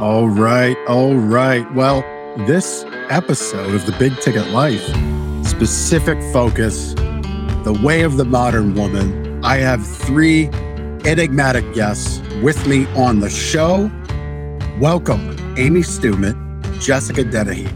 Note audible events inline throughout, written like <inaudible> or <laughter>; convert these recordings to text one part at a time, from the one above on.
All right, all right. Well, this episode of the Big Ticket Life, specific focus, the way of the modern woman. I have three enigmatic guests with me on the show. Welcome, Amy Stewman, Jessica Dennehy,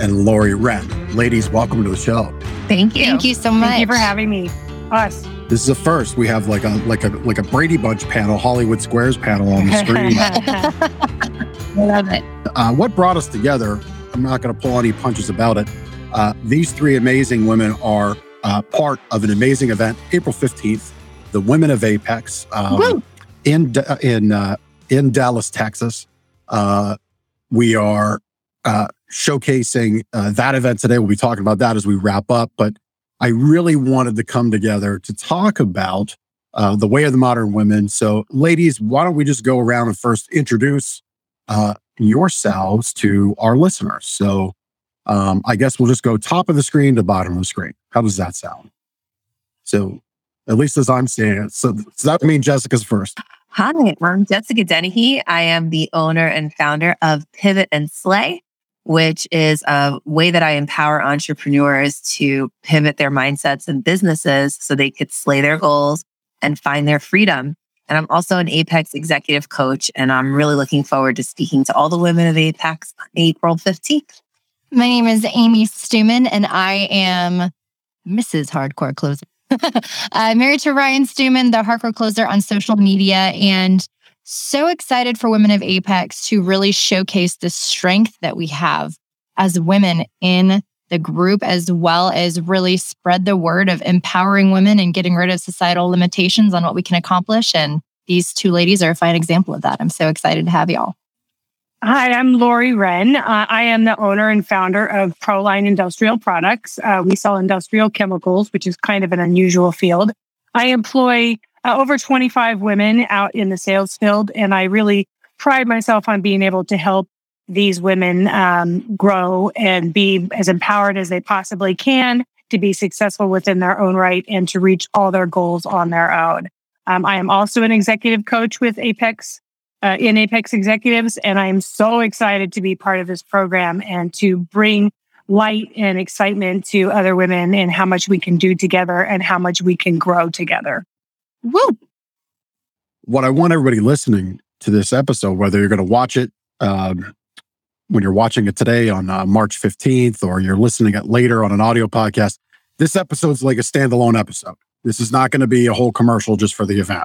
and Lori Rehn. Ladies, welcome to the show. Thank you. Thank you so much. Thank you for having me. Us. This is the first. We have like a like a like a Brady Bunch panel, Hollywood Squares panel on the <laughs> screen. <laughs> I love it. uh, what brought us together? I'm not going to pull any punches about it. Uh, these three amazing women are uh, part of an amazing event, April 15th, the Women of Apex um, in in uh, in Dallas, Texas. Uh, we are uh, showcasing uh, that event today. We'll be talking about that as we wrap up. But I really wanted to come together to talk about uh, the way of the modern women. So, ladies, why don't we just go around and first introduce uh, yourselves to our listeners? So, um, I guess we'll just go top of the screen to bottom of the screen. How does that sound? So, at least as I'm seeing it. So, does that mean Jessica's first? Hi, I'm Jessica Dennehy. I am the owner and founder of Pivot and Slay, which is a way that I empower entrepreneurs to pivot their mindsets and businesses so they could slay their goals and find their freedom. And I'm also an Apex executive coach, and I'm really looking forward to speaking to all the women of Apex on April 15th. My name is Amy Stewman, and I am Mrs. Hardcore Closer. <laughs> Married to Ryan Stewman, the hardcore closer on social media, and so excited for Women of Apex to really showcase the strength that we have as women in the group, as well as really spread the word of empowering women and getting rid of societal limitations on what we can accomplish. And these two ladies are a fine example of that. I'm so excited to have y'all. Hi, I'm Lori Rehn. Uh, I am the owner and founder of Proline Industrial Products. Uh, we sell industrial chemicals, which is kind of an unusual field. I employ uh, over 25 women out in the sales field, and I really pride myself on being able to help these women um, grow and be as empowered as they possibly can to be successful within their own right and to reach all their goals on their own. Um, I am also an executive coach with Apex uh, in Apex Executives, and I am so excited to be part of this program and to bring light and excitement to other women and how much we can do together and how much we can grow together. Woo! What I want everybody listening to this episode, whether you're going to watch it um, when you're watching it today on uh, March 15th or you're listening it later on an audio podcast, this episode's like a standalone episode. This is not going to be a whole commercial just for the event.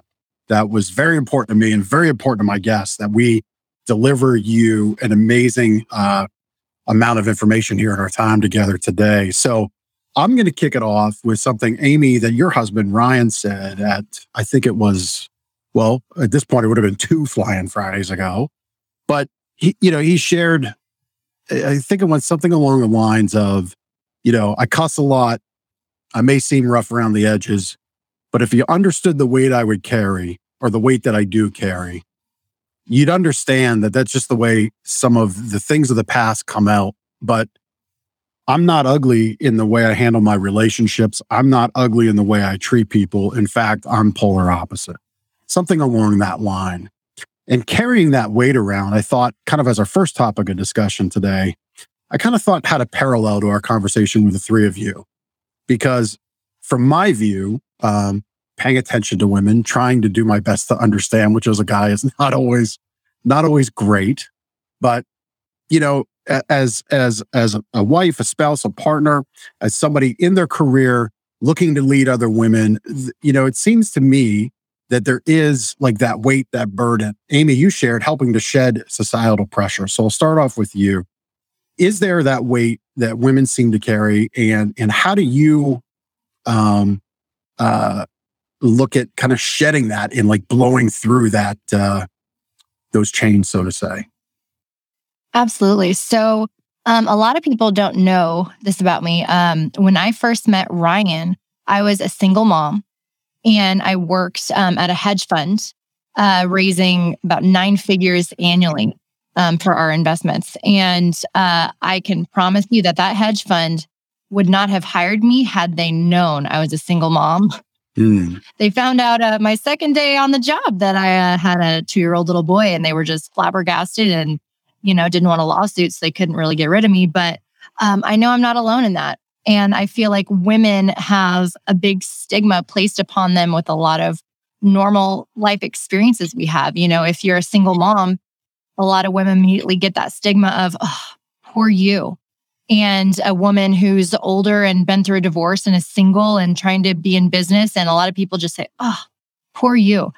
That was very important to me and very important to my guests that we deliver you an amazing uh, amount of information here in our time together today. So I'm going to kick it off with something, Amy, that your husband Ryan said at, I think it was, well, at this point, it would have been two Flying Fridays ago. But he, you know, he shared, I think it went something along the lines of, you know, I cuss a lot. I may seem rough around the edges, but if you understood the weight I would carry or the weight that I do carry, you'd understand that that's just the way some of the things of the past come out. But I'm not ugly in the way I handle my relationships. I'm not ugly in the way I treat people. In fact, I'm polar opposite, something along that line. And carrying that weight around, I thought, kind of as our first topic of discussion today, I kind of thought had a parallel to our conversation with the three of you. Because from my view, um, paying attention to women, trying to do my best to understand, which as a guy is <laughs> not always, not always great. But, you know, as, as, as a- a wife, a spouse, a partner, as somebody in their career looking to lead other women, you know, it seems to me that there is like that weight, that burden. Amy, you shared helping to shed societal pressure. So I'll start off with you. Is there that weight that women seem to carry, and and how do you um, uh, look at kind of shedding that and like blowing through that uh, those chains, so to say? Absolutely. So, um, a lot of people don't know this about me. Um, when I first met Ryan, I was a single mom and I worked um, at a hedge fund, uh, raising about nine figures annually um, for our investments. And uh, I can promise you that that hedge fund would not have hired me had they known I was a single mom. Hmm. <laughs> They found out uh, my second day on the job that I uh, had a two year old little boy, and they were just flabbergasted and you know, didn't want a lawsuit, so they couldn't really get rid of me. But um, I know I'm not alone in that. And I feel like women have a big stigma placed upon them with a lot of normal life experiences we have. You know, if you're a single mom, a lot of women immediately get that stigma of, oh, poor you. And a woman who's older and been through a divorce and is single and trying to be in business. And a lot of people just say, oh, poor you.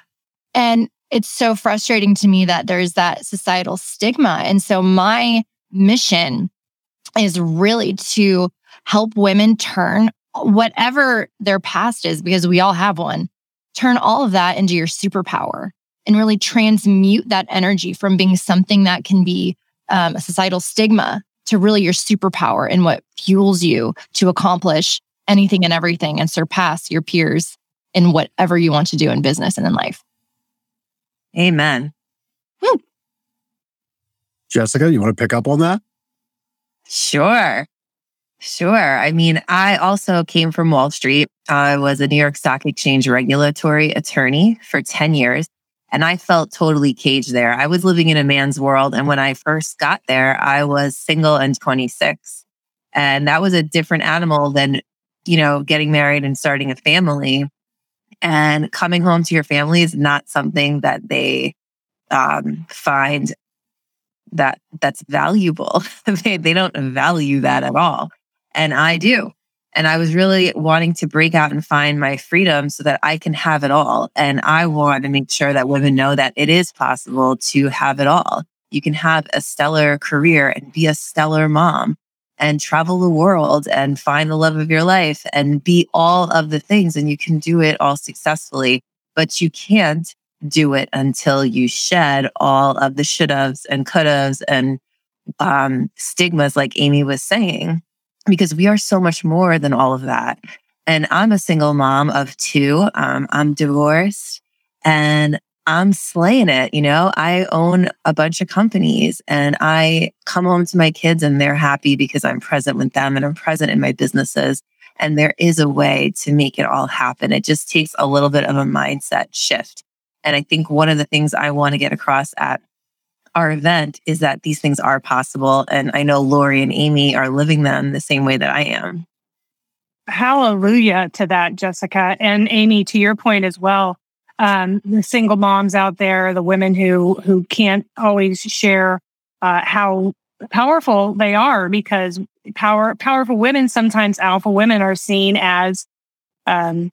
And it's so frustrating to me that there's that societal stigma. And so my mission is really to help women turn whatever their past is, because we all have one, turn all of that into your superpower and really transmute that energy from being something that can be um, a societal stigma to really your superpower and what fuels you to accomplish anything and everything and surpass your peers in whatever you want to do in business and in life. Amen. Woo. Jessica, you want to pick up on that? Sure. Sure. I mean, I also came from Wall Street. I was a New York Stock Exchange regulatory attorney for 10 years, and I felt totally caged there. I was living in a man's world. And when I first got there, I was single and 26. And that was a different animal than, you know, getting married and starting a family. And coming home to your family is not something that they um, find that that's valuable. <laughs> they, they don't value that at all. And I do. And I was really wanting to break out and find my freedom so that I can have it all. And I want to make sure that women know that it is possible to have it all. You can have a stellar career and be a stellar mom and travel the world and find the love of your life and be all of the things. And you can do it all successfully, but you can't do it until you shed all of the should haves and could haves and um, stigmas, like Amy was saying because we are so much more than all of that. And I'm a single mom of two. Um, I'm divorced and I'm slaying it. You know, I own a bunch of companies and I come home to my kids and they're happy because I'm present with them and I'm present in my businesses. And there is a way to make it all happen. It just takes a little bit of a mindset shift. And I think one of the things I want to get across at our event is that these things are possible. And I know Lori and Amy are living them the same way that I am. Hallelujah to that, Jessica. And Amy, to your point as well, um, the single moms out there, the women who who can't always share uh, how powerful they are because power powerful women sometimes alpha women are seen as um,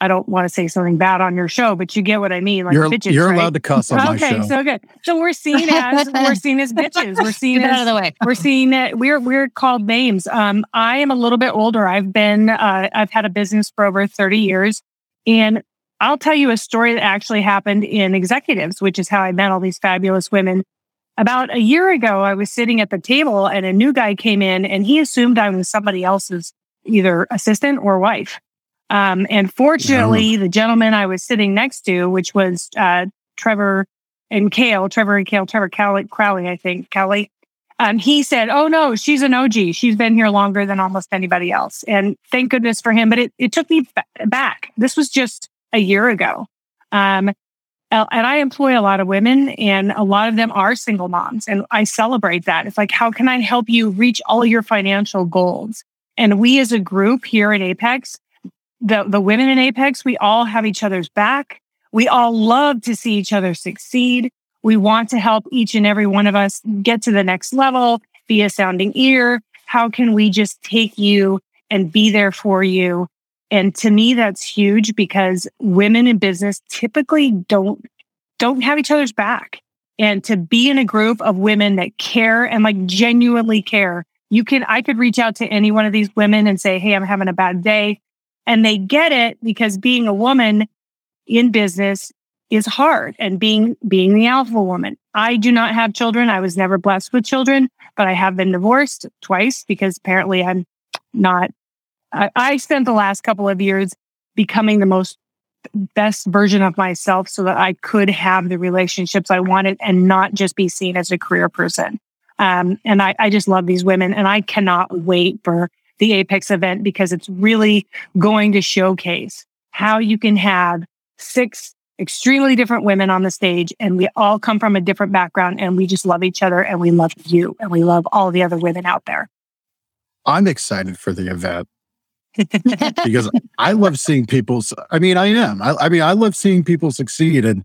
I don't want to say something bad on your show, but you get what I mean. Like you're, bitches. You're right? allowed to cuss on okay, my show. so good. So we're seen as we're <laughs> seen as bitches. We're seen Get as out of the way. we're seen it. We're we're called names. Um, I am a little bit older. I've been uh, I've had a business for over thirty years, and I'll tell you a story that actually happened in executives, which is how I met all these fabulous women. About a year ago, I was sitting at the table, and a new guy came in, and he assumed I was somebody else's either assistant or wife. Um, and fortunately, the gentleman I was sitting next to, which was uh, Trevor and Kale, Trevor and Kale, Trevor Cowley, Crowley, I think, Kelly, um, he said, Oh no, she's an OG. She's been here longer than almost anybody else. And thank goodness for him. But it, it took me back. This was just a year ago. Um, and I employ a lot of women, and a lot of them are single moms. And I celebrate that. It's like, how can I help you reach all your financial goals? And we as a group here at Apex the the women in Apex, we all have each other's back. We all love to see each other succeed. We want to help each and every one of us get to the next level, be a sounding ear. How can we just take you and be there for you? And to me, that's huge because women in business typically don't don't have each other's back. And to be in a group of women that care and like genuinely care, you can I could reach out to any one of these women and say, Hey, I'm having a bad day. And they get it because being a woman in business is hard and being being the alpha woman. I do not have children. I was never blessed with children, but I have been divorced twice because apparently I'm not I, I spent the last couple of years becoming the most best version of myself so that I could have the relationships I wanted and not just be seen as a career person. Um, and I, I just love these women and I cannot wait for the Apex event because it's really going to showcase how you can have six extremely different women on the stage and we all come from a different background and we just love each other and we love you and we love all the other women out there. I'm excited for the event because I love seeing people. I mean, I am. I, I mean, I love seeing people succeed. And,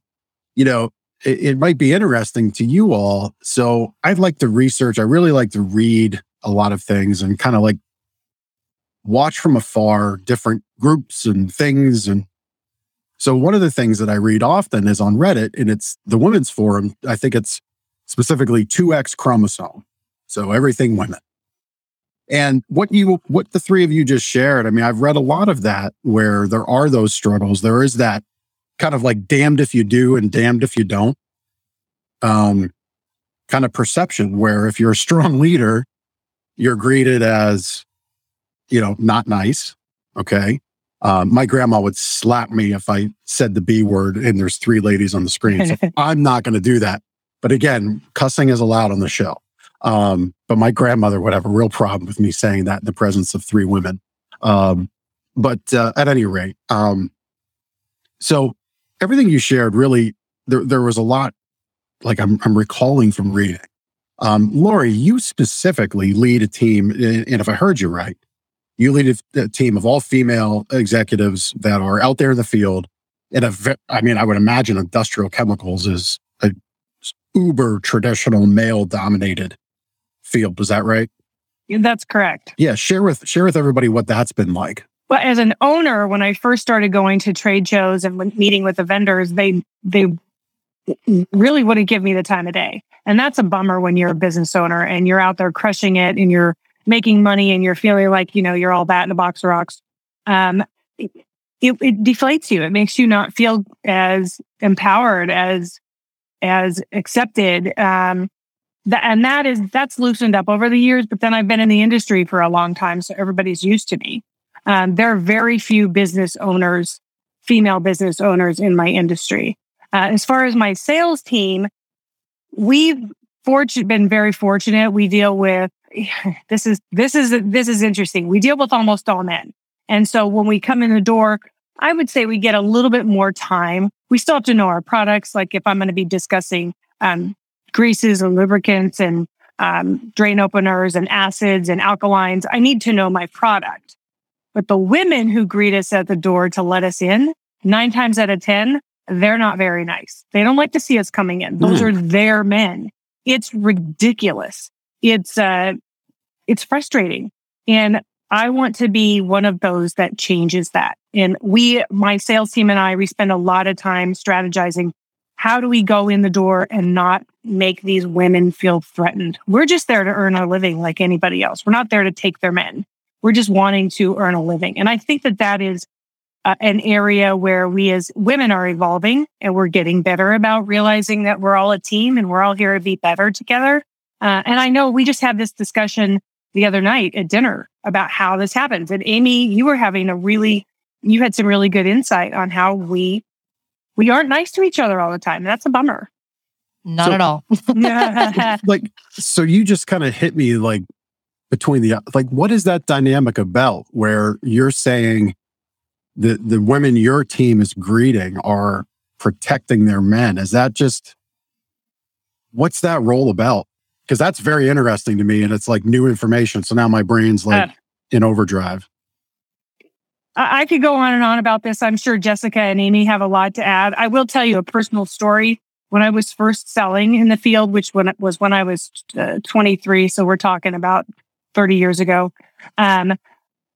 you know, it, it might be interesting to you all. So I'd like to research. I really like to read a lot of things and kind of like watch from afar different groups and things. And so one of the things that I read often is on Reddit and it's the women's forum. I think it's specifically 2X chromosome. So everything women. And what you what the three of you just shared, I mean, I've read a lot of that where there are those struggles. There is that kind of like damned if you do and damned if you don't. Um kind of perception where if you're a strong leader, you're greeted as, you know, not nice. Okay. Um, my grandma would slap me if I said the B word and there's three ladies on the screen. So <laughs> I'm not going to do that. But again, cussing is allowed on the show. Um, but my grandmother would have a real problem with me saying that in the presence of three women. Um, but uh, at any rate, um, so everything you shared really there there was a lot like I'm I'm recalling from reading. Um, Lori, you specifically lead a team, and if I heard you right, you lead a, team of all female executives that are out there in the field. In a, I mean, I would imagine industrial chemicals is a uber traditional male dominated field. Was that right? That's correct. Yeah, share with share with everybody what that's been like. Well, as an owner, when I first started going to trade shows and meeting with the vendors, they they really wouldn't give me the time of day, and that's a bummer when you're a business owner and you're out there crushing it and you're making money and you're feeling like you know you're all that in a box of rocks. Um, it, it deflates you. It makes you not feel as empowered as as accepted. Um, that, and that is that's loosened up over the years. But then I've been in the industry for a long time, so everybody's used to me. Um, there are very few business owners, female business owners in my industry. Uh, as far as my sales team, we've been very fortunate. We deal with <laughs> this is this is this is interesting. We deal with almost all men, and so when we come in the door, I would say we get a little bit more time. We still have to know our products. Like if I'm going to be discussing um, greases and lubricants and um, drain openers and acids and alkalines. I need to know my product. But the women who greet us at the door to let us in, nine times out of 10, they're not very nice. They don't like to see us coming in. Those mm. are their men. It's ridiculous. It's, uh, it's frustrating. And I want to be one of those that changes that. And we, my sales team and I, we spend a lot of time strategizing how do we go in the door and not make these women feel threatened? We're just there to earn a living like anybody else. We're not there to take their men. We're just wanting to earn a living. And I think that that is uh, an area where we as women are evolving and we're getting better about realizing that we're all a team and we're all here to be better together. Uh, and I know we just had this discussion the other night at dinner about how this happens. And Amy, you were having a really, you had some really good insight on how we we aren't nice to each other all the time. That's a bummer. Not so, at all. <laughs> <laughs> like, so you just kind of hit me like between the, like, what is that dynamic about where you're saying the, the women your team is greeting are protecting their men? Is that just, what's that role about? Because that's very interesting to me and it's like new information. So now my brain's like uh, in overdrive. I could go on and on about this. I'm sure Jessica and Amy have a lot to add. I will tell you a personal story. When I was first selling in the field, which when, was when I was uh, 23, so we're talking about 30 years ago, um,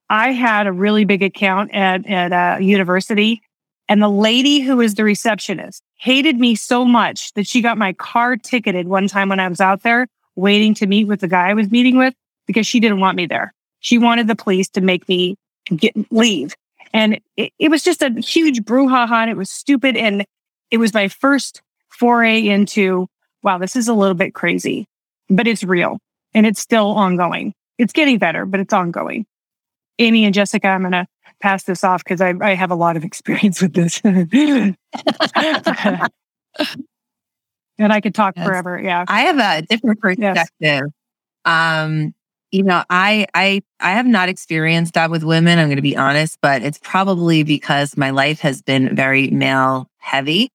I had a really big account at, at a university. And the lady who was the receptionist hated me so much that she got my car ticketed one time when I was out there waiting to meet with the guy I was meeting with because she didn't want me there. She wanted the police to make me get leave. And it, it was just a huge brouhaha and it was stupid. And it was my first foray into, wow, this is a little bit crazy, but it's real and it's still ongoing. It's getting better, but it's ongoing. Amy and Jessica, I'm going to pass this off because I, I, have a lot of <laughs> experience with this. <laughs> <laughs> and I could talk yes. forever. Yeah. I have a different perspective. Yes. Um, you know, I I I have not experienced that with women, I'm going to be honest, but it's probably because my life has been very male heavy.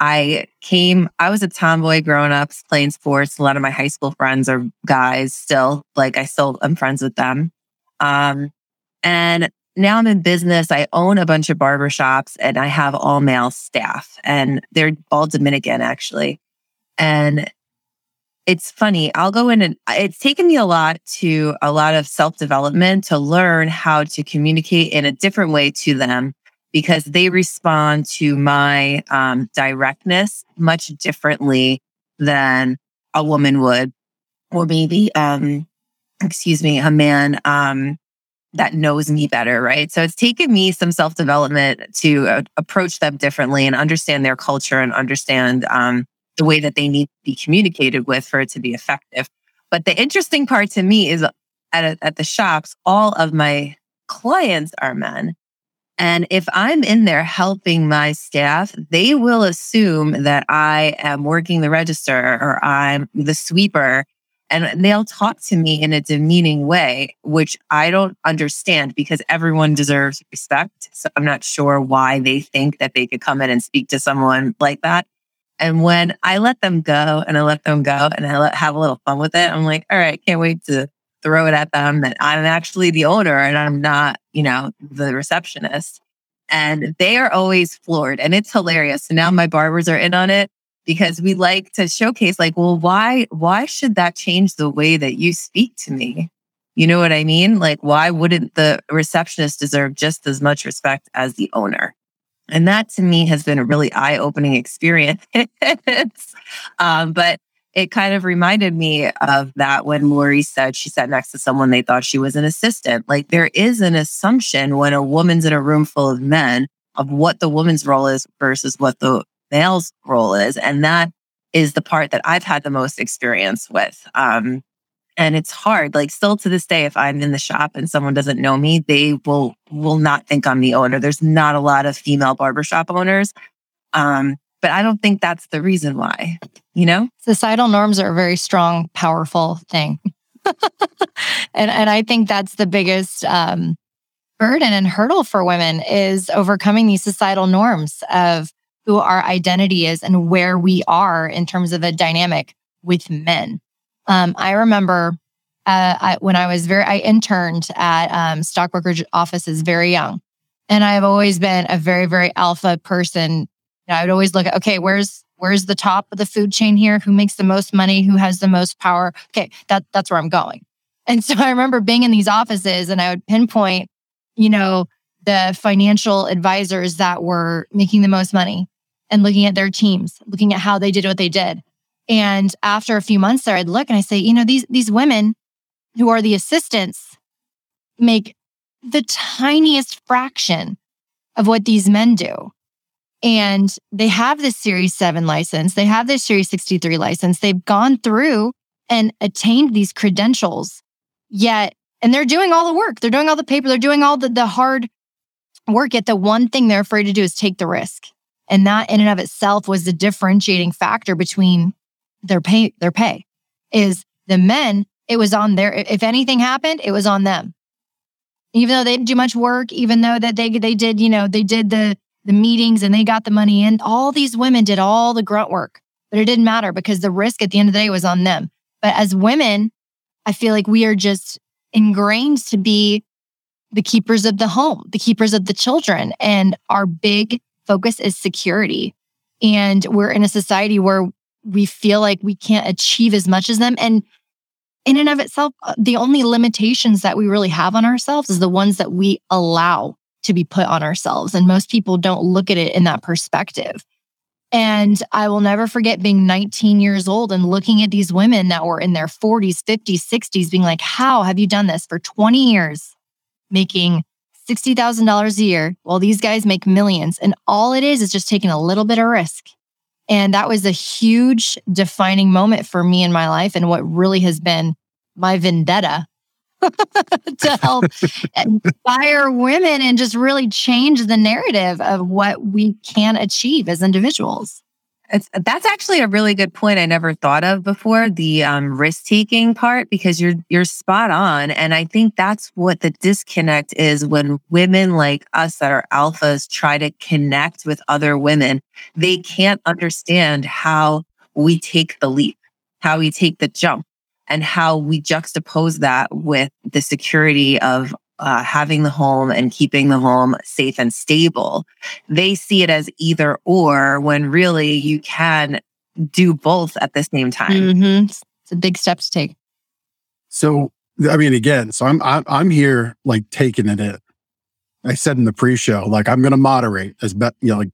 I came, I was a tomboy growing up playing sports. A lot of my high school friends are guys still, like I still am friends with them. Um, and now I'm in business. I own a bunch of barbershops and I have all male staff and they're all Dominican actually. And it's funny. I'll go in and it's taken me a lot to a lot of self development to learn how to communicate in a different way to them because they respond to my um, directness much differently than a woman would, or maybe, um, excuse me, a man um, that knows me better, right? So it's taken me some self development to uh, approach them differently and understand their culture and understand um, the way that they need to be communicated with for it to be effective. But the interesting part to me is at, at the shops, all of my clients are men. And if I'm in there helping my staff, they will assume that I am working the register or I'm the sweeper. And they'll talk to me in a demeaning way, which I don't understand because everyone deserves respect. So I'm not sure why they think that they could come in and speak to someone like that. And when I let them go and I let them go and I let, have a little fun with it, I'm like, all right, can't wait to throw it at them that I'm actually the owner and I'm not, you know, the receptionist. And they are always floored and it's hilarious. So now my barbers are in on it because we like to showcase like, well, why, why should that change the way that you speak to me? You know what I mean? Like, why wouldn't the receptionist deserve just as much respect as the owner? And that to me has been a really eye opening experience. <laughs> um, but it kind of reminded me of that when Lori said she sat next to someone they thought she was an assistant. Like there is an assumption when a woman's in a room full of men of what the woman's role is versus what the male's role is. And that is the part that I've had the most experience with. Um, and it's hard like still to this day if i'm in the shop and someone doesn't know me they will will not think i'm the owner. There's not a lot of female barbershop owners um but i don't think that's the reason why you know? Societal norms are a very strong powerful thing. <laughs> And and i think that's the biggest um burden and hurdle for women is overcoming these societal norms of who our identity is and where we are in terms of a dynamic with men um, I remember uh, I, when I was very, I interned at um, offices very young. And I've always been a very, very alpha person. I would always look at, okay, where's, where's the top of the food chain here? Who makes the most money? Who has the most power? Okay, that, that's where I'm going. And so <laughs> I remember being in these offices and I would pinpoint, you know, the financial advisors that were making the most money and looking at their teams, looking at how they did what they did. And after a few months there, I'd look and I say, you know, these these women who are the assistants make the tiniest fraction of what these men do. And they have this Series 7 license, they have this Series 63 license. They've gone through and attained these credentials. Yet, and they're doing all the work, they're doing all the paper, they're doing all the, the hard work. Yet the one thing they're afraid to do is take the risk. And that in and of itself was the differentiating factor between their pay their pay is the men it was on their if anything happened it was on them. Even though they didn't do much work even though that they they did you know they did the the meetings and they got the money in all these women did all the grunt work but it didn't matter because the risk at the end of the day was on them. But as women i feel like we are just ingrained to be the keepers of the home the keepers of the children and our big focus is security. And we're in a society where we feel like we can't achieve as much as them. And in and of itself, uh, the only limitations that we really have on ourselves is the ones that we allow to be put on ourselves. And most people don't look at it in that perspective. And I will never forget being 19 years old and looking at these women that were in their 40s, 50s, 60s, being like, How have you done this for 20 years, making $60,000 a year while these guys make millions? And all it is is just taking a little bit of risk and that was a huge defining moment for me in my life and what really has been my vendetta <laughs> to help inspire women and just really change the narrative of what we can achieve as individuals. It's, that's actually a really good point I never thought of before the um, risk taking part because you're you're spot on and I think that's what the disconnect is when women like us that are alphas try to connect with other women. They can't understand how we take the leap how we take the jump and how we juxtapose that with the security of uh, having the home and keeping the home safe and stable. They see it as either or when really you can do both at the same time. Mm-hmm. It's a big step to take. So, I mean, again, so I'm, I'm, I'm here like taking it in. I said in the pre-show, like I'm going to moderate as bet, you know, like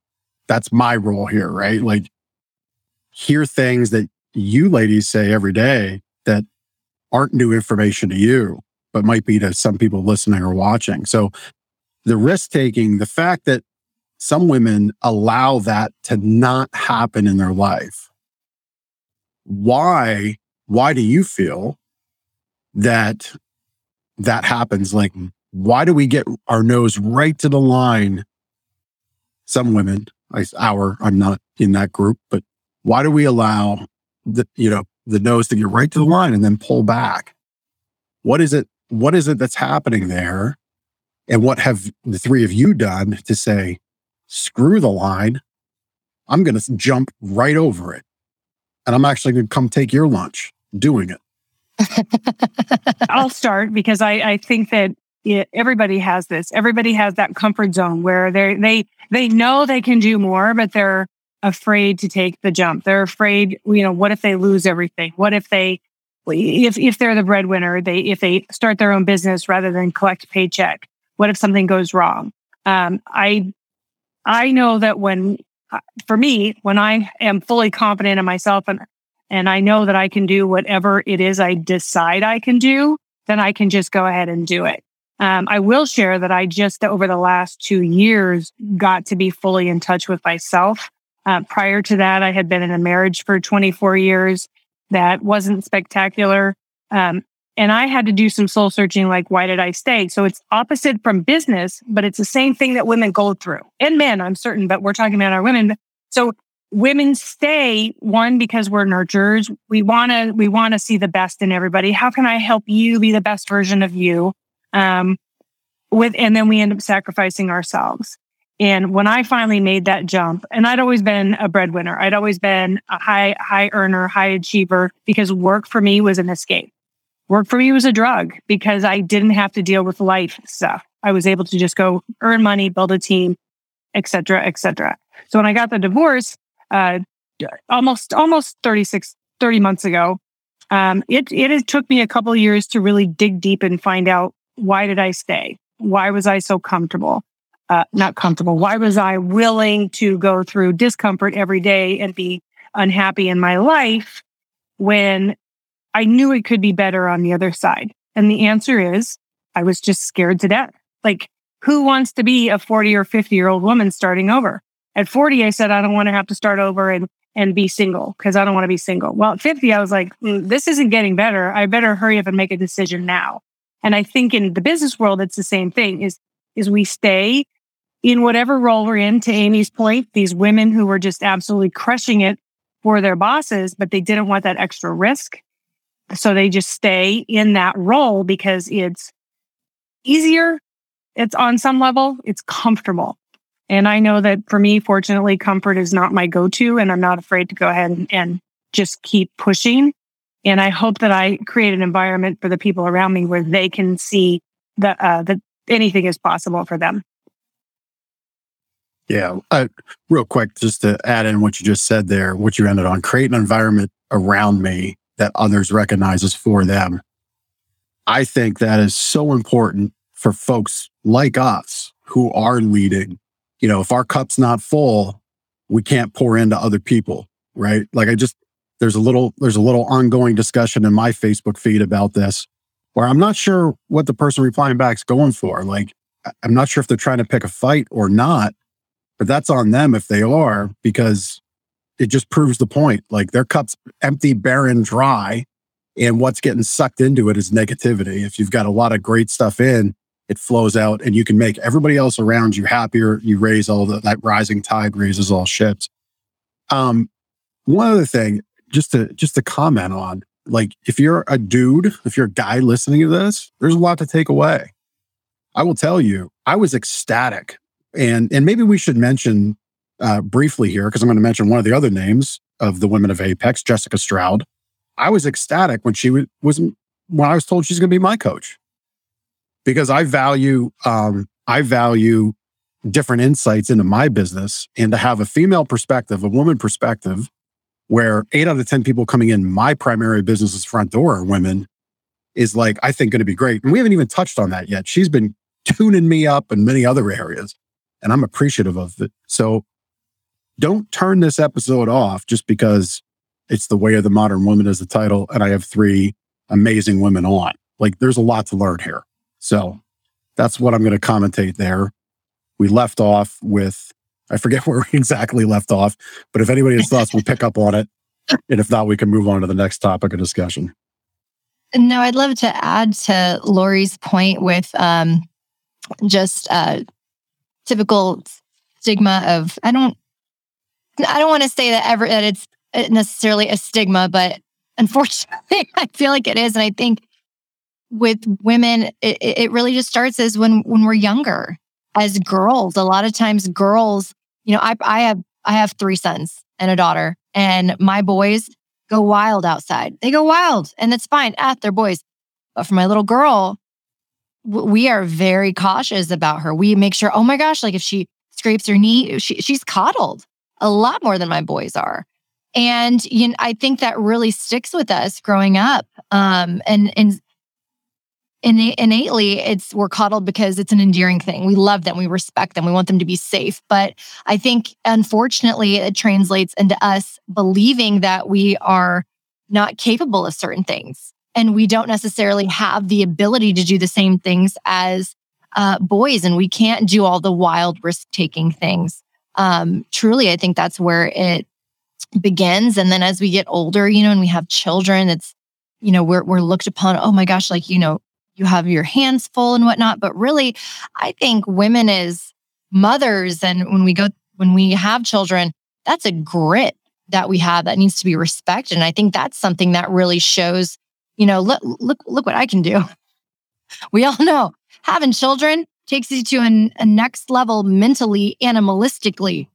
that's my role here, right? Like hear things that you ladies say every day that aren't new information to you but might be to some people listening or watching. So the risk taking, the fact that some women allow that to not happen in their life. Why, why do you feel that that happens? Like, why do we get our nose right to the line? Some women, I, our, I'm not in that group, but why do we allow the, you know, the nose to get right to the line and then pull back? What is it what is it that's happening there? And what have the three of you done to say, screw the line? I'm going to jump right over it. And I'm actually going to come take your lunch doing it. <laughs> I'll start because I, I think that it, everybody has this. Everybody has that comfort zone where they they they know they can do more, but they're afraid to take the jump. They're afraid, you know, what if they lose everything? What if they if if they're the breadwinner, they if they start their own business rather than collect paycheck, what if something goes wrong? Um, I I know that when uh, for me, when I am fully confident in myself and and I know that I can do whatever it is I decide I can do, then I can just go ahead and do it. Um, I will share that I just over the last two years got to be fully in touch with myself. Uh, prior to that, I had been in a marriage for 24 years that wasn't spectacular. Um, and I had to do some soul searching, like, why did I stay? So it's opposite from business, but it's the same thing that women go through and men, I'm certain, but we're talking about our women. So women stay one because we're nurturers. We want to, we want to see the best in everybody. How can I help you be the best version of you? Um, with, and then we end up sacrificing ourselves. And when I finally made that jump, and I'd always been a breadwinner, I'd always been a high, high earner, high achiever because work for me was an escape. Work for me was a drug because I didn't have to deal with life stuff. I was able to just go earn money, build a team, et cetera, et cetera. So when I got the divorce, uh, almost, almost 36, 30 months ago, um, it, it took me a couple years to really dig deep and find out why did I stay? Why was I so comfortable? Uh, not comfortable? Why was I willing to go through discomfort every day and be unhappy in my life when I knew it could be better on the other side? And the answer is I was just scared to death. Like, who wants to be a 40 or 50 year old woman starting over? At 40, I said, I don't want to have to start over and, and be single because I don't want to be single. Well, at 50, I was like, mm, this isn't getting better. I better hurry up and make a decision now. And I think in the business world, it's the same thing is, is we stay in whatever role we're in, to Amy's point, these women who were just absolutely crushing it for their bosses, but they didn't want that extra risk. So they just stay in that role because it's easier. It's on some level, it's comfortable. And I know that for me, fortunately, comfort is not my go to, and I'm not afraid to go ahead and, and just keep pushing. And I hope that I create an environment for the people around me where they can see that, uh, that anything is possible for them. Yeah. Real quick, just to add in what you just said there, what you ended on, create an environment around me that others recognize as for them. I think that is so important for folks like us who are leading. You know, if our cup's not full, we can't pour into other people, right? Like I just, there's a little, there's a little ongoing discussion in my Facebook feed about this where I'm not sure what the person replying back is going for. Like, I'm not sure if they're trying to pick a fight or not, but that's on them if they are, because it just proves the point. Like their cup's empty, barren, dry. And what's getting sucked into it is negativity. If you've got a lot of great stuff in, it flows out and you can make everybody else around you happier. You raise all the, that rising tide raises all ships. Um, one other thing, just to just to comment on, like if you're a dude, if you're a guy listening to this, there's a lot to take away. I will tell you, I was ecstatic, and and maybe we should mention uh, briefly here because I'm going to mention one of the other names of the women of Apex, Jessica Stroud. I was ecstatic when she was, was when I was told she's going to be my coach because I value um, I value different insights into my business and to have a female perspective, a woman perspective, where eight out of 10 people coming in my primary business's front door are women is like, I think going to be great. And we haven't even touched on that yet. She's been tuning me up in many other areas and I'm appreciative of it. So don't turn this episode off just because it's the way of the modern woman as the title. And I have three amazing women on. Like there's a lot to learn here. So that's what I'm going to commentate there. We left off with, I forget <laughs> where we exactly left off, but if anybody has thoughts, we'll pick up on it. And if not, we can move on to the next topic of discussion. No, I'd love to add to Lori's point with um, just uh, typical stigma of I don't I don't want to say that ever that it's necessarily a stigma, but unfortunately, <laughs> I feel like it is, and I think with women, it, it really just starts as when when we're younger, as girls. A lot of times, girls, you know, I I have I have three sons and a daughter, and my boys go wild outside. They go wild, and that's fine. Ah, they're boys. But for my little girl, we are very cautious about her. We make sure, oh my gosh, like if she scrapes her knee, she, she's coddled a lot more than my boys are. And you know, I think that really sticks with us growing up. Um, and and innately, it's we're coddled because it's an endearing thing. We love them, we respect them, we want them to be safe. But I think, unfortunately, it translates into us believing that we are not capable of certain things, and we don't necessarily have the ability to do the same things as uh, boys, and we can't do all the wild risk taking things um, truly, I think that's where it begins. And then as we get older, you know, and we have children, it's, you know, we're, we're looked upon, oh my gosh, like, you know, you have your hands full and whatnot. But really, I think women as mothers and when we go, when we have children, that's a grit that we have that needs to be respected. And I think that's something that really shows, you know, look, look, look what I can do. <laughs> We all know having children takes you to an, a next level mentally, animalistically,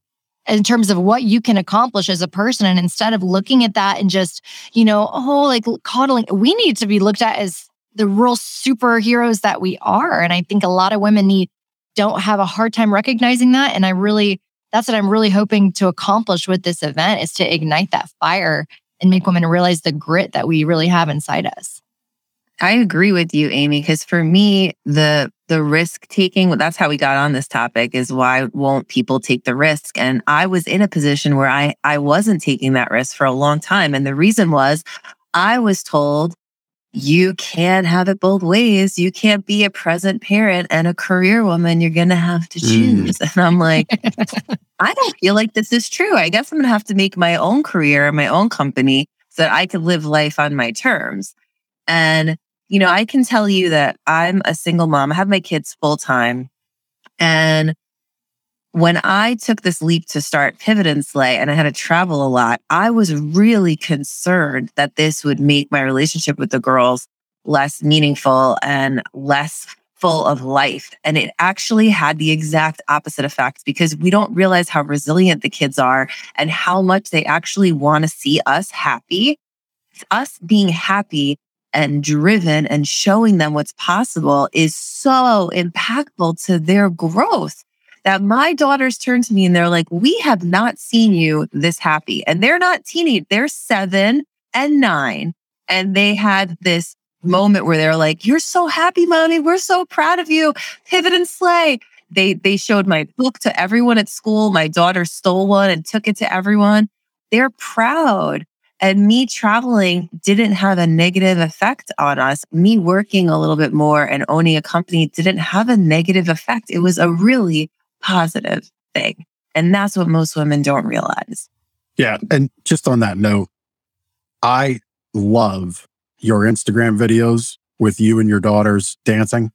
in terms of what you can accomplish as a person. And instead of looking at that and just, you know, oh, like coddling, we need to be looked at as the real superheroes that we are. And I think a lot of women need don't have a hard time recognizing that. And I really, that's what I'm really hoping to accomplish with this event is to ignite that fire and make women realize the grit that we really have inside us. I agree with you, Amy, because for me, the the risk taking, that's how we got on this topic is why won't people take the risk? And I was in a position where I I wasn't taking that risk for a long time. And the reason was I was told you can't have it both ways. You can't be a present parent and a career woman. You're going to have to mm. choose. Mm. <laughs> And I'm like, I don't feel like this is true. I guess I'm going to have to make my own career, my own company so that I could live life on my terms. And you know, I can tell you that I'm a single mom. I have my kids full time. And when I took this leap to start Pivot and Slay and I had to travel a lot, I was really concerned that this would make my relationship with the girls less meaningful and less full of life. And it actually had the exact opposite effect because we don't realize how resilient the kids are and how much they actually want to see us happy. It's Us being happy and driven and showing them what's possible is so impactful to their growth that my daughters turn to me and they're like, We have not seen you this happy. And they're not teenage, they're seven and nine. And they had this moment where they're like, You're so happy, mommy. We're so proud of you. Pivot and slay. They they showed my book to everyone at school. My daughter stole one and took it to everyone. They're proud. And me traveling didn't have a negative effect on us. Me working a little bit more and owning a company didn't have a negative effect. It was a really positive thing. And that's what most women don't realize. Yeah. And just on that note, I love your Instagram videos with you and your daughters dancing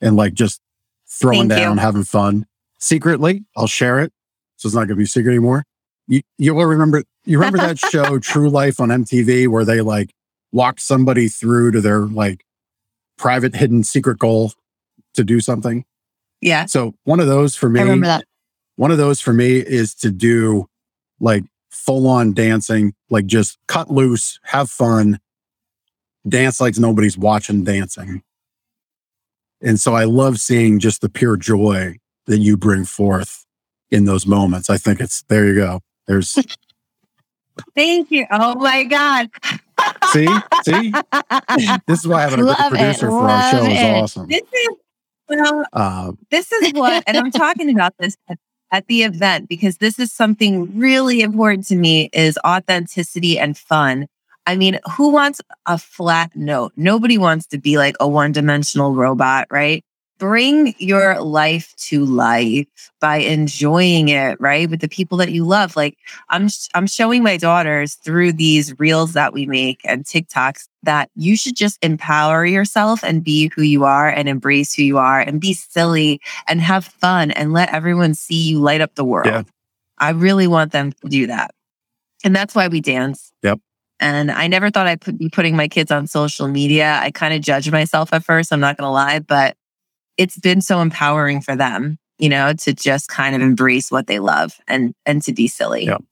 and like just throwing Thank down, you. having fun. Secretly, I'll share it. So it's not going to be secret anymore. You you will remember you remember that <laughs> show True Life on MTV where they like walk somebody through to their like private hidden secret goal to do something. Yeah. So one of those for me, I remember that. one of those for me is to do like full on dancing, like just cut loose, have fun, dance like nobody's watching dancing. And so I love seeing just the pure joy that you bring forth in those moments. I think it's there you go. There's <laughs> Thank you. Oh my God. see, see, <laughs> this is why having a Love good it, producer for our show is awesome. This is well, Uh, this is what, and I'm <laughs> talking about this at, at the event because this is something really important to me is authenticity and fun. I mean, who wants a flat note? Nobody wants to be like a one dimensional robot, right? Bring your life to life by enjoying it, right? With the people that you love. Like I'm, I'm showing my daughters through these reels that we make and TikToks that you should just empower yourself and be who you are and embrace who you are and be silly and have fun and let everyone see you light up the world. Yeah. I really want them to do that. And that's why we dance. Yep. And I never thought I'd put, be putting my kids on social media. I kind of judged myself at first. I'm not going to lie, but it's been so empowering for them, you know, to just kind of embrace what they love and and to be silly. Yep.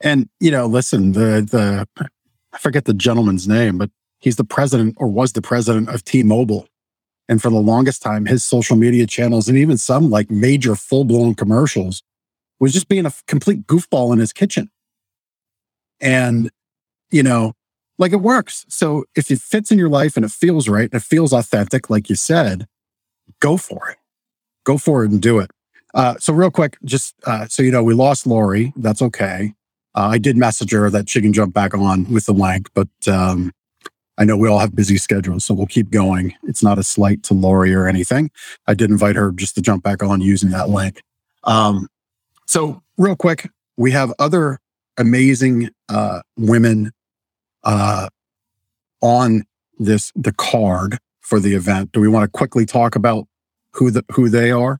And you know, listen, the the I forget the gentleman's name, but he's the president or was the president of T-Mobile. And for the longest time, his social media channels and even some like major full-blown commercials was just being a complete goofball in his kitchen. And, you know, like it works. So if it fits in your life and it feels right and it feels authentic, like you said, go for it. Go for it and do it. Uh, so real quick, just uh, so you know, we lost Lori. That's okay. Uh, I did message her that she can jump back on with the link, but um, I know we all have busy schedules, so we'll keep going. It's not a slight to Lori or anything. I did invite her just to jump back on using that link. Um, so real quick, we have other amazing uh, women uh, on this the card for the event. Do we want to quickly talk about who the who they are?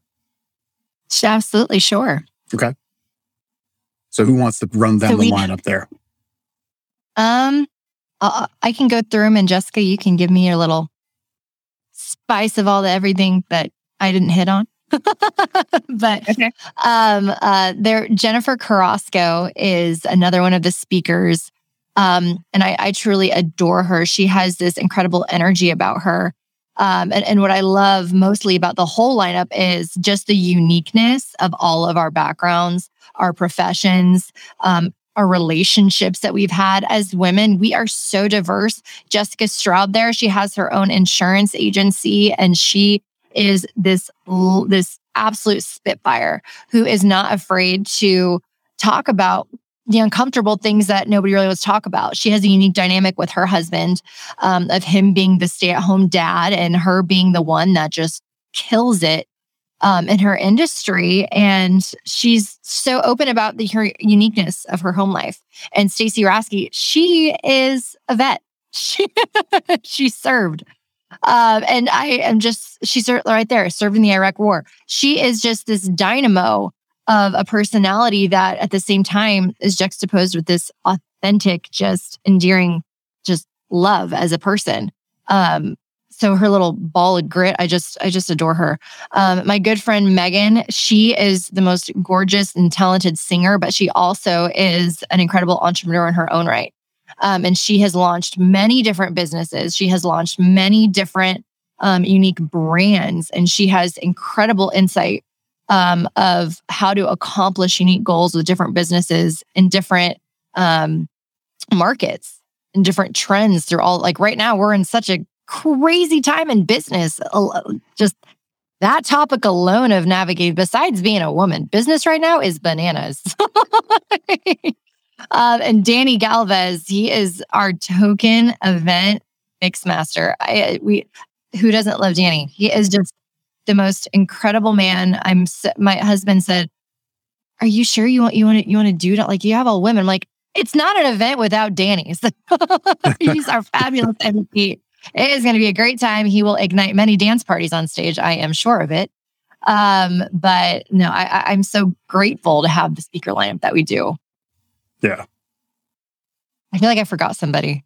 Absolutely, sure. Okay. So who wants to run down So the we- lineup there? Um, I I can go through them, and Jessica, you can give me your little spice of all the everything that I didn't hit on. <laughs> but Okay. um, uh, there, Jennifer Carrasco is another one of the speakers, um, and I, I truly adore her. She has this incredible energy about her. Um, and, and what I love mostly about the whole lineup is just the uniqueness of all of our backgrounds, our professions, um, our relationships that we've had as women. We are so diverse. Jessica Straub there, she has her own insurance agency and she is this this absolute spitfire who is not afraid to talk about the uncomfortable things that nobody really wants to talk about. She has a unique dynamic with her husband um, of him being the stay-at-home dad and her being the one that just kills it um, in her industry, and she's so open about the her uniqueness of her home life. And Stacey Rasky, she is a vet. <laughs> She she served, um, and I am just she's right there, served in the Iraq War. She is just this dynamo of a personality that, at the same time, is juxtaposed with this authentic, just endearing, just love as a person. Um, so her little ball of grit, I just, I just adore her. Um, my good friend Megan, she is the most gorgeous and talented singer, but she also is an incredible entrepreneur in her own right. Um, and she has launched many different businesses. She has launched many different um, unique brands, and she has incredible insight um, of how to accomplish unique goals with different businesses in different um, markets and different trends through all. Like right now, we're in such a crazy time in business. Just that topic alone of navigating, besides being a woman, business right now is bananas. <laughs> um, and Danny Galvez, he is our token event mix master. I we who doesn't love Danny? He is just the most incredible man. I'm my husband said, "Are you sure you want you want to you want to do that? Like you have all women." I'm like, it's not an event without Danny's. <laughs> He's our fabulous MVP. It is going to be a great time. He will ignite many dance parties on stage. I am sure of it. Um, but no, I, I- I'm so grateful to have the speaker lineup that we do. Yeah. I feel like I forgot somebody.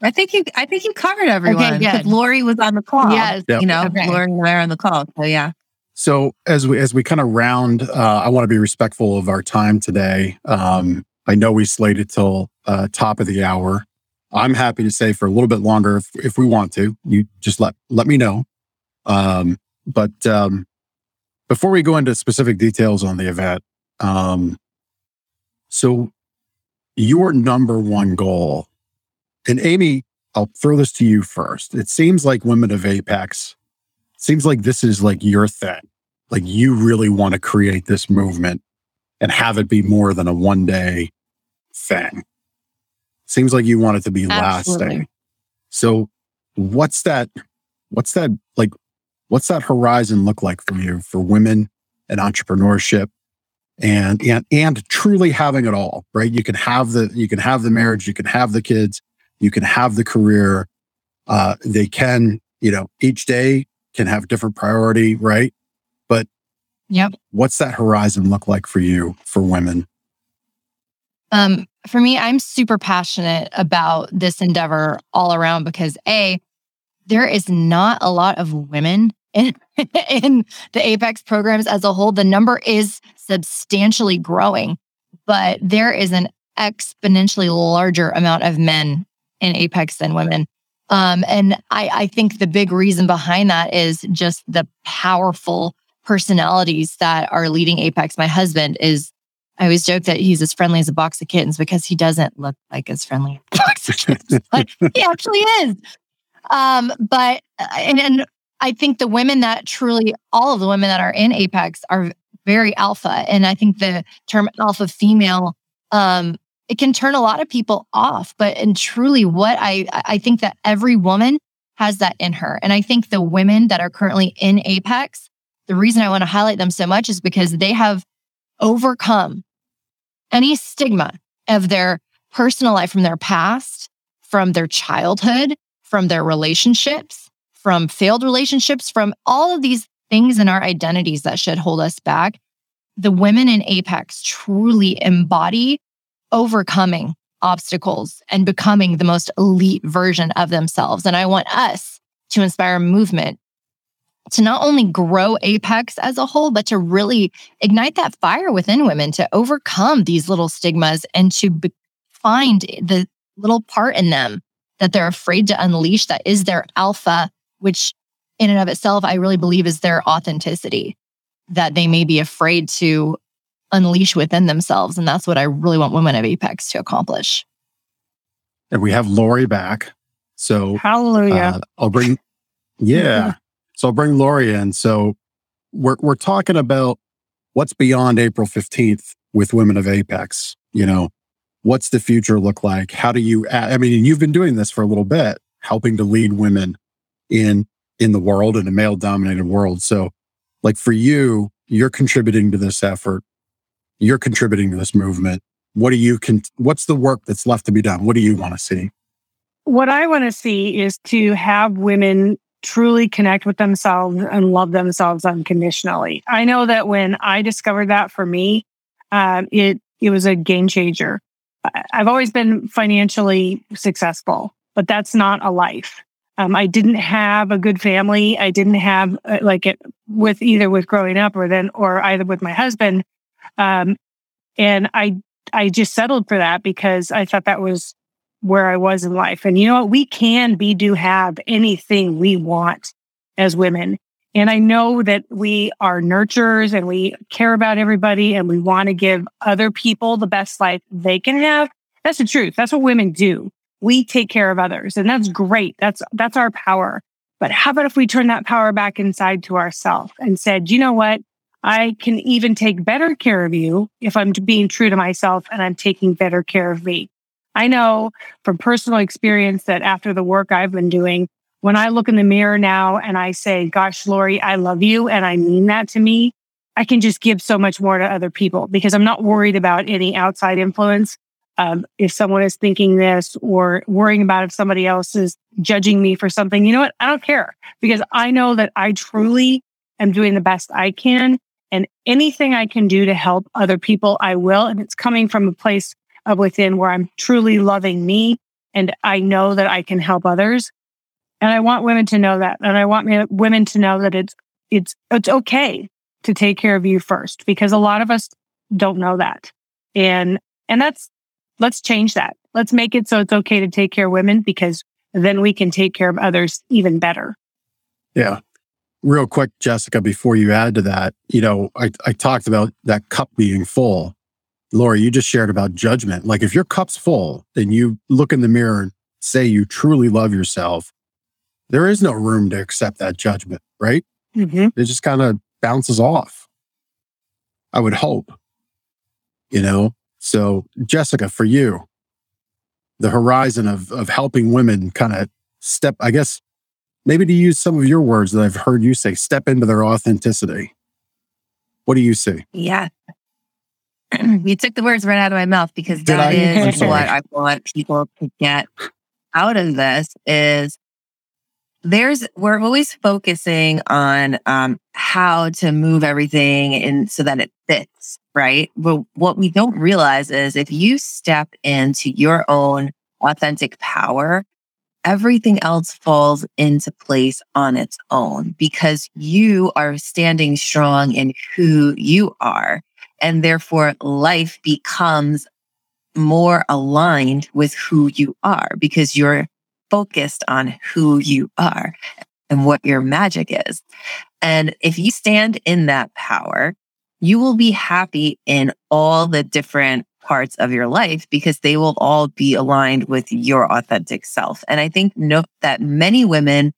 I think you I think you covered everyone. good. Lori was on the call. Yes. Yep. You know, Okay. Lori and I are on the call. So yeah. So as we as we kind of round, uh, I want to be respectful of our time today. Um, I know we slated till uh, top of the hour. I'm happy to stay for a little bit longer if, if we want to. You just let let me know. Um, but um, before we go into specific details on the event, um, so your number one goal, and Amy, I'll throw this to you first. It seems like Women of Apex seems like this is like your thing. Like you really want to create this movement and have it be more than a one day thing. Seems like you want it to be Absolutely. lasting. So what's that what's that like what's that horizon look like for you for women and entrepreneurship and and and truly having it all, right? You can have the you can have the marriage, you can have the kids, you can have the career. Uh they can, you know, each day can have different priority, right? But yep. What's that horizon look like for you for women? Um, for me, I'm super passionate about this endeavor all around because A, there is not a lot of women in, <laughs> in the Apex programs as a whole. The number is substantially growing, but there is an exponentially larger amount of men in Apex than women. Um, and I, I think the big reason behind that is just the powerful personalities that are leading Apex. My husband is I always joke that he's as friendly as a box of kittens because he doesn't look like as friendly as a box of kittens, <laughs> but he actually is. Um, but and, and I think the women that truly, all of the women that are in Apex are very alpha, and I think the term alpha female, um, it can turn a lot of people off. But and truly, what I I think that every woman has that in her, and I think the women that are currently in Apex, the reason I want to highlight them so much is because they have overcome any stigma of their personal life from their past, from their childhood, from their relationships, from failed relationships, from all of these things in our identities that should hold us back. The women in Apex truly embody overcoming obstacles and becoming the most elite version of themselves. And I want us to inspire movement to not only grow Apex as a whole, but to really ignite that fire within women to overcome these little stigmas and to be- find the little part in them that they're afraid to unleash that is their alpha, which in and of itself, I really believe is their authenticity that they may be afraid to unleash within themselves. And that's what I really want women of Apex to accomplish. And we have Lori back. So Hallelujah. uh, I'll bring, yeah. <laughs> So I'll bring Lori in. So we're we're talking about what's beyond April fifteenth with Women of Apex. You know, what's the future look like? How do you? I mean, you've been doing this for a little bit, helping to lead women in in the world in a male dominated world. So, like for you, you're contributing to this effort. You're contributing to this movement. What do you can? What's the work that's left to be done? What do you want to see? what I want to see is to have women truly connect with themselves and love themselves unconditionally. I know that when I discovered that for me, um, it it was a game changer. I've always been financially successful, but that's not a life. Um, I didn't have a good family. I didn't have uh, like it with either with growing up or then or either with my husband. Um, and I I just settled for that because I thought that was where I was in life. And you know what? We can be, do, have anything we want as women. And I know that we are nurturers and we care about everybody and we want to give other people the best life they can have. That's the truth. That's what women do. We take care of others and that's great. That's, that's our power. But how about if we turn that power back inside to ourselves and said, you know what? I can even take better care of you if I'm being true to myself and I'm taking better care of me. I know from personal experience that after the work I've been doing, when I look in the mirror now and I say, gosh, Lori, I love you. And I mean that to me, I can just give so much more to other people because I'm not worried about any outside influence. Um, if someone is thinking this or worrying about if somebody else is judging me for something, you know what? I don't care because I know that I truly am doing the best I can. And anything I can do to help other people, I will. And it's coming from a place of within where I'm truly loving me and I know that I can help others. And I want women to know that. And I want women to know that it's, it's, it's okay to take care of you first because a lot of us don't know that. And, and that's, let's change that. Let's make it so it's okay to take care of women because then we can take care of others even better. Yeah. Real quick, Jessica, before you add to that, you know, I, I talked about that cup being full. Laura, you just shared about judgment. Like if your cup's full and you look in the mirror and say you truly love yourself, there is no room to accept that judgment, right? Mm-hmm. It just kind of bounces off. I would hope, you know? So, Jessica, for you, the horizon of, of helping women kind of step, I guess, maybe to use some of your words that I've heard you say, step into their authenticity. What do you see? Yeah. <clears throat> you took the words right out of my mouth because Did that I? is what I want people to get out of this is there's we're always focusing on um, how to move everything and so that it fits right but what we don't realize is if you step into your own authentic power everything else falls into place on its own because you are standing strong in who you are and therefore life becomes more aligned with who you are because you're focused on who you are and what your magic is. And if you stand in that power, you will be happy in all the different parts of your life because they will all be aligned with your authentic self. And I think note that many women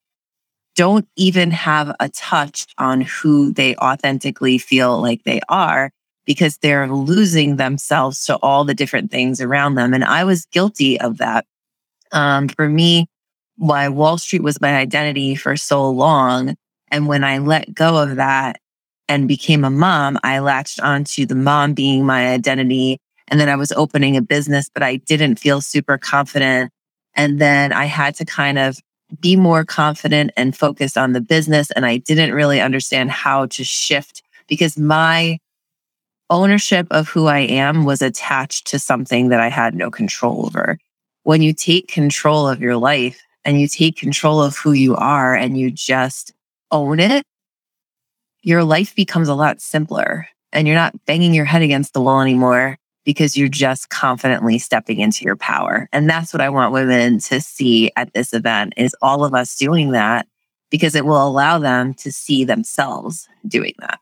don't even have a touch on who they authentically feel like they are because they're losing themselves to all the different things around them. And I was guilty of that um, for me, why Wall Street was my identity for so long. And when I let go of that and became a mom, I latched onto the mom being my identity. And then I was opening a business, but I didn't feel super confident. And then I had to kind of be more confident and focused on the business. And I didn't really understand how to shift because my ownership of who I am was attached to something that I had no control over when you take control of your life and you take control of who you are and you just own it, your life becomes a lot simpler and you're not banging your head against the wall anymore because you're just confidently stepping into your power. And that's what I want women to see at this event is all of us doing that because it will allow them to see themselves doing that.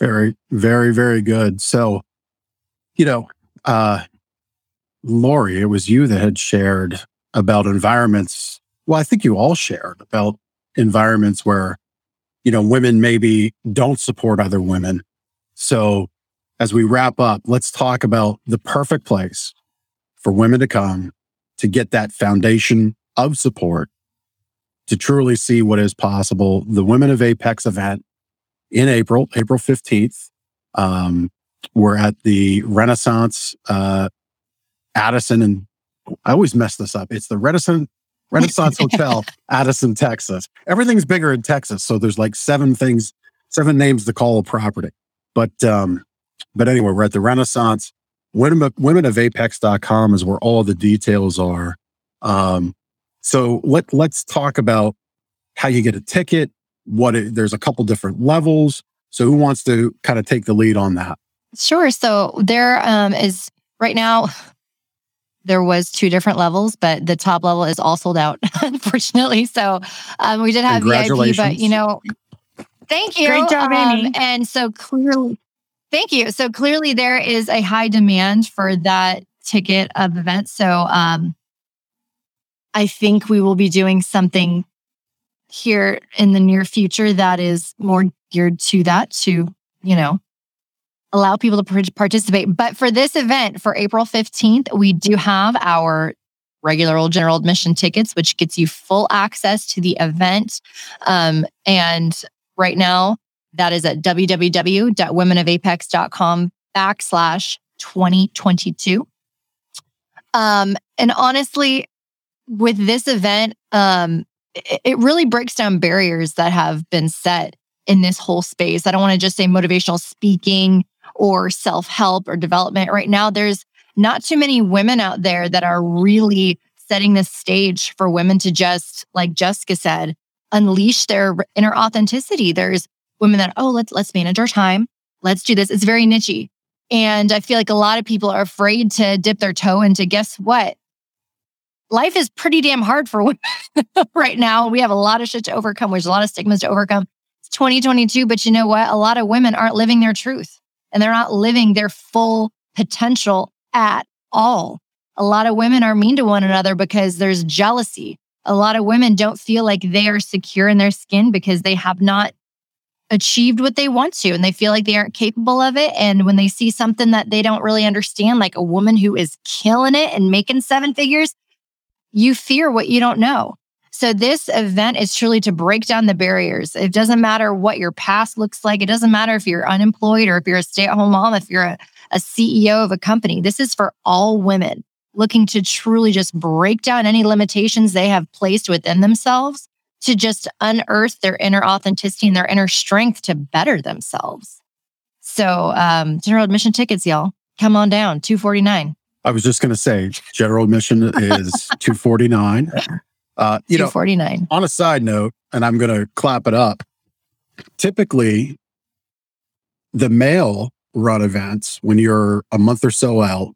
Very, very, very good. So, you know, uh, Lori, it was you that had shared about environments. Well, I think you all shared about environments where, you know, women maybe don't support other women. So as we wrap up, let's talk about the perfect place for women to come to get that foundation of support to truly see what is possible. The Women of Apex event in April, April 15th. Um, we're at the Renaissance uh, Addison and I always mess this up. It's the Renaissance Renaissance <laughs> Hotel, Addison, Texas. Everything's bigger in Texas, so there's like seven things, seven names to call a property. But um, but anyway, we're at the Renaissance. Women, womenofapex.com is where all the details are. Um, so let let's talk about how you get a ticket. What it, there's a couple different levels. So who wants to kind of take the lead on that? Sure. So there um, is right now <sighs> there was two different levels, but the top level is all sold out, <laughs> unfortunately. So um, we did have VIP, but you know, thank you. Great job, Amy. Um, and so clearly, thank you. So clearly, there is a high demand for that ticket of events. So um, I think we will be doing something here in the near future that is more geared to that, to you know, allow people to participate. But for this event, for April 15th, we do have our regular old general admission tickets, which gets you full access to the event. Um, and right now, that is at www.womenofapex.com backslash 2022. Um, and honestly, with this event, um, it, it really breaks down barriers that have been set in this whole space. I don't want to just say motivational speaking or self help or development. Right now, there's not too many women out there that are really setting the stage for women to just, like Jessica said, unleash their inner authenticity. There's women that, oh, let's let's manage our time. Let's do this. It's very nichey. And I feel like a lot of people are afraid to dip their toe into guess what? Life is pretty damn hard for <laughs> women right now. We have a lot of shit to overcome. There's a lot of stigmas to overcome. It's 2022, but you know what? A lot of women aren't living their truth and they're not living their full potential at all. A lot of women are mean to one another because there's jealousy. A lot of women don't feel like they are secure in their skin because they have not achieved what they want to and they feel like they aren't capable of it. And when they see something that they don't really understand, like a woman who is killing it and making seven figures, you fear what you don't know. So this event is truly to break down the barriers. It doesn't matter what your past looks like. It doesn't matter if you're unemployed or if you're a stay at home mom, if you're a, a CEO of a company. This is for all women looking to truly just break down any limitations they have placed within themselves to just unearth their inner authenticity and their inner strength to better themselves. So, um, general admission tickets, y'all, come on down, 249. I was just going to say general admission is <laughs> 249. Uh, you know, 249. on a side note, and I'm going to clap it up. Typically, the male run events, when you're a month or so out,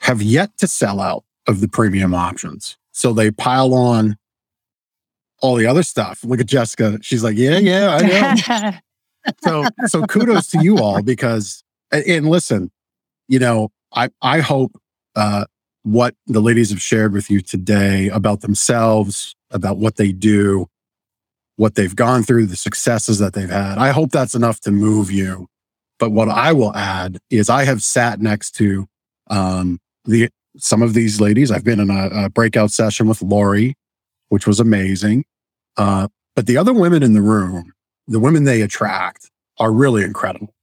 have yet to sell out of the premium options. So they pile on all the other stuff. Look at Jessica. She's like, yeah, yeah, I know. <laughs> so, so kudos to you all because, and listen, you know, I, I hope, uh, what the ladies have shared with you today about themselves, about what they do, what they've gone through, the successes that they've had. I hope that's enough to move you. But what I will add is I have sat next to um, the some of these ladies. I've been in a, a breakout session with Lori, which was amazing. Uh, but the other women in the room, the women they attract, are really incredible.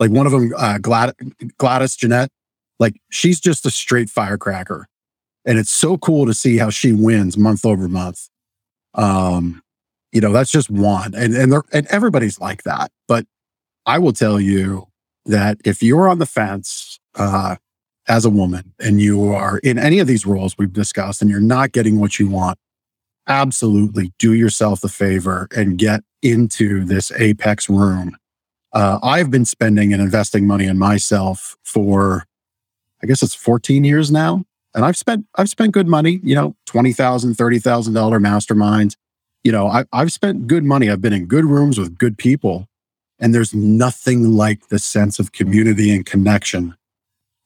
Like one of them, uh, Glad- Gladys Jeanette, like she's just a straight firecracker, and it's so cool to see how she wins month over month. Um, you know, that's just one, and and and everybody's like that. But I will tell you that if you're on the fence uh, as a woman and you are in any of these roles we've discussed, and you're not getting what you want, absolutely do yourself the favor and get into this apex room. Uh, I've been spending and investing money in myself for, I guess it's 14 years now. And I've spent, I've spent good money, you know, $20,000, $30,000 masterminds. You know, I, I've spent good money. I've been in good rooms with good people. And there's nothing like the sense of community and connection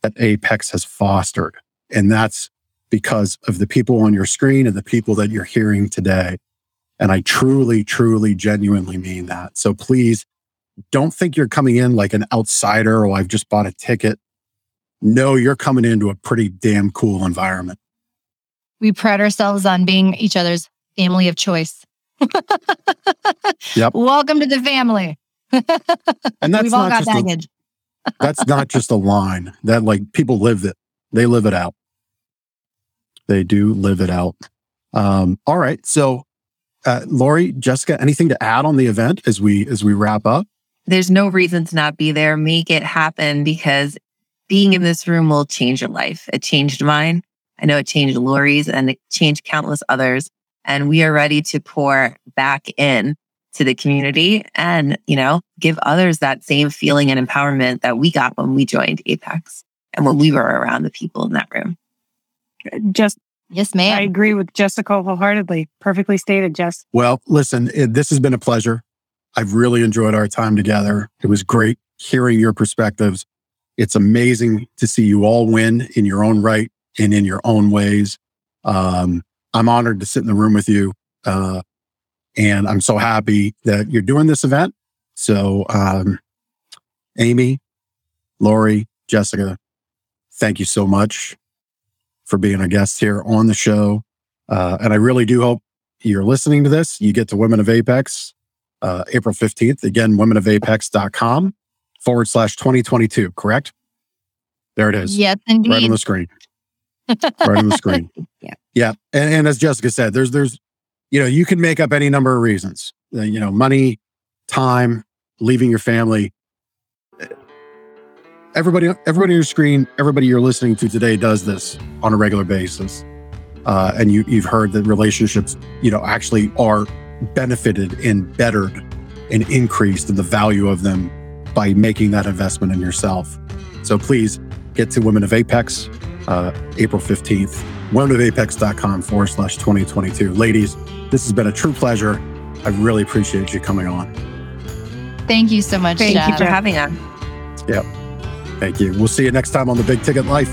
that Apex has fostered. And that's because of the people on your screen and the people that you're hearing today. And I truly, truly, genuinely mean that. So please don't think you're coming in like an outsider or I've just bought a ticket. No, you're coming into a pretty damn cool environment. We pride ourselves on being each other's family of choice. yep. <laughs> Welcome to the family. and that's We've all not got just baggage. A, that's not just a line that like people live it. They live it out. They do live it out. Um, all right. So, uh, Lori, Jessica, anything to add on the event as we as we wrap up? There's no reason to not be there. Make it happen because being in this room will change your life. It changed mine. I know it changed Lori's and it changed countless others. And we are ready to pour back in to the community and, you know, give others that same feeling and empowerment that we got when we joined Apex and when we were around the people in that room. Just Yes, ma'am. I agree with Jessica wholeheartedly. Perfectly stated, Jess. Well, listen, it, this has been a pleasure. I've really enjoyed our time together. It was great hearing your perspectives. It's amazing to see you all win in your own right and in your own ways. Um, I'm honored to sit in the room with you. Uh, and I'm so happy that you're doing this event. So, um, Amy, Lori, Jessica, thank you so much for being a guest here on the show. Uh, and I really do hope you're listening to this. You get to Women of Apex, uh, April 15th. Again, womenofApex.com forward slash 2022, correct? There it is. Yes, indeed. Right on the screen. <laughs> Right on the screen. Yeah. Yeah. And, and as Jessica said, there's, there's, you know, you can make up any number of reasons. Uh, you know, money, time, leaving your family. Everybody, everybody on your screen, everybody you're listening to today does this on a regular basis. Uh, and you, you've heard that relationships, you know, actually are benefited and bettered and increased in the value of them by making that investment in yourself. So please get to Women of Apex, uh, April 15th, womenofapex.com forward slash 2022. Ladies, this has been a true pleasure. I really appreciate you coming on. Thank you so much, Thank Jeff. you for having us. Thank you. We'll see you next time on the Big Ticket Life.